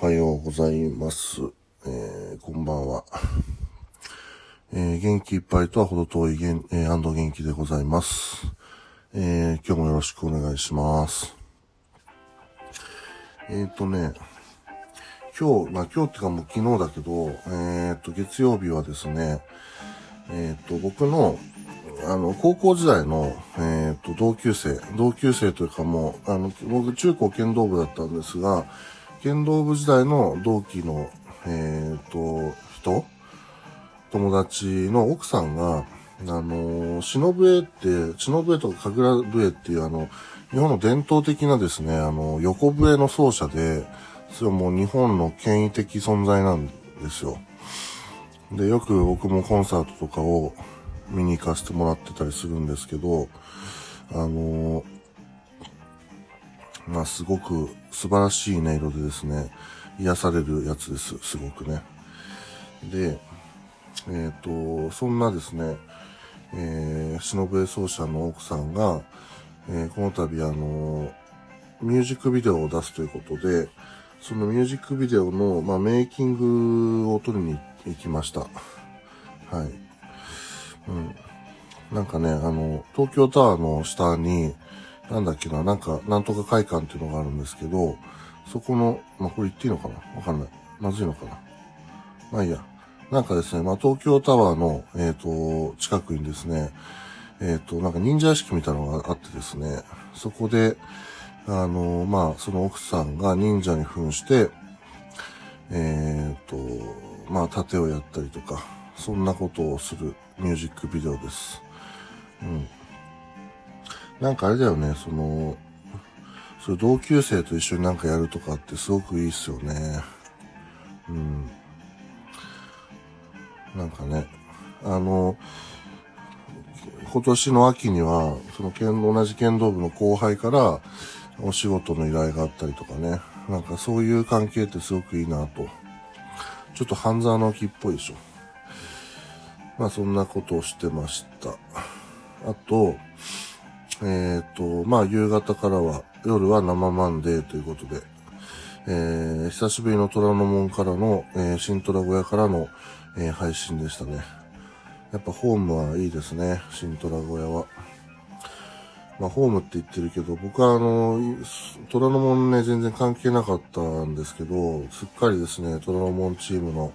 はようございます。えー、こんばんは。えー、元気いっぱいとは程遠い元、えー、安藤元気でございます。えー、今日もよろしくお願いします。えーとね、今日、まあ今日ってかもう昨日だけど、えーと、月曜日はですね、えーと、僕の、あの、高校時代の、えっ、と、同級生、同級生というかもう、あの、僕、中高剣道部だったんですが、剣道部時代の同期の、えっ、と、人友達の奥さんが、あの、忍笛って、忍笛とか神楽笛っていうあの、日本の伝統的なですね、あの、横笛の奏者で、それはもう日本の権威的存在なんですよ。で、よく僕もコンサートとかを見に行かせてもらってたりするんですけど、あのーまあ、すごく素晴らしい音色でですね、癒されるやつです、すごくね。で、えっ、と、そんなですね、えー、忍笛奏者の奥さんが、えーこの度あのミュージックビデオを出すということで、そのミュージックビデオの、まあ、メイキングを撮りに行きました。はい。うん。なんかね、あの、東京タワーの下に、なんだっけな、なんか、なんとか会館っていうのがあるんですけど、そこの、まあ、これ言っていいのかな？わかんない。まずいのかな？まあいいや。なんかですね、まあ、東京タワーの、えっ、と、近くにですね、えっ、と、なんか忍者屋敷みたいなのがあってですね、そこで、あの、まあ、その奥さんが忍者に扮して、えっ、と、まあ、盾をやったりとか、そんなことをするミュージックビデオです。うん。なんかあれだよね、その、それ同級生と一緒になんかやるとかってすごくいいっすよね。うん。なんかね、あの、今年の秋には、その剣、同じ剣道部の後輩から、お仕事の依頼があったりとかね。なんかそういう関係ってすごくいいなと。ちょっと半沢直樹っぽいでしょ。まあそんなことをしてました。あと、えっ、と、まあ夕方からは、夜は生マンデーということで、えー、久しぶりの虎ノ門からの、えー、新虎小屋からの、えー配信でしたね。やっぱホームはいいですね、新虎小屋は。まあ、ホームって言ってるけど、僕はあの、虎ノ門ね、全然関係なかったんですけど、すっかりですね、虎ノ門チームの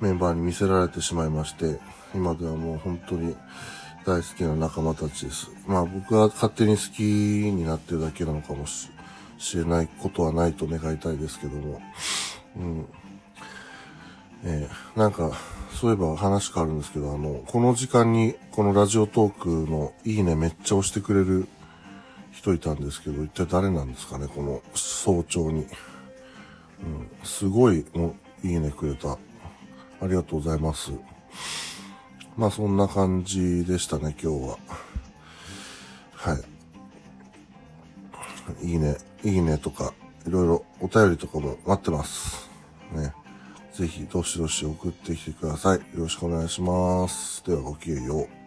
メンバーに見せられてしまいまして、今ではもう本当に大好きな仲間たちです。まあ僕は勝手に好きになってるだけなのかもしれないことはないと願いたいですけども。うん。えーなんか、そういえば話変わるんですけど、あの、この時間にこのラジオトークのいいねめっちゃ押してくれる人いたんですけど、一体誰なんですかね、この早朝に。うん、すごい、も、いいねくれた。ありがとうございます。まあそんな感じでしたね、今日は。はい。いいね、いいねとか、いろいろお便りとかも待ってます。ね。ぜひ、どしどし送ってきてください。よろしくお願いします。では、ごきげんよう。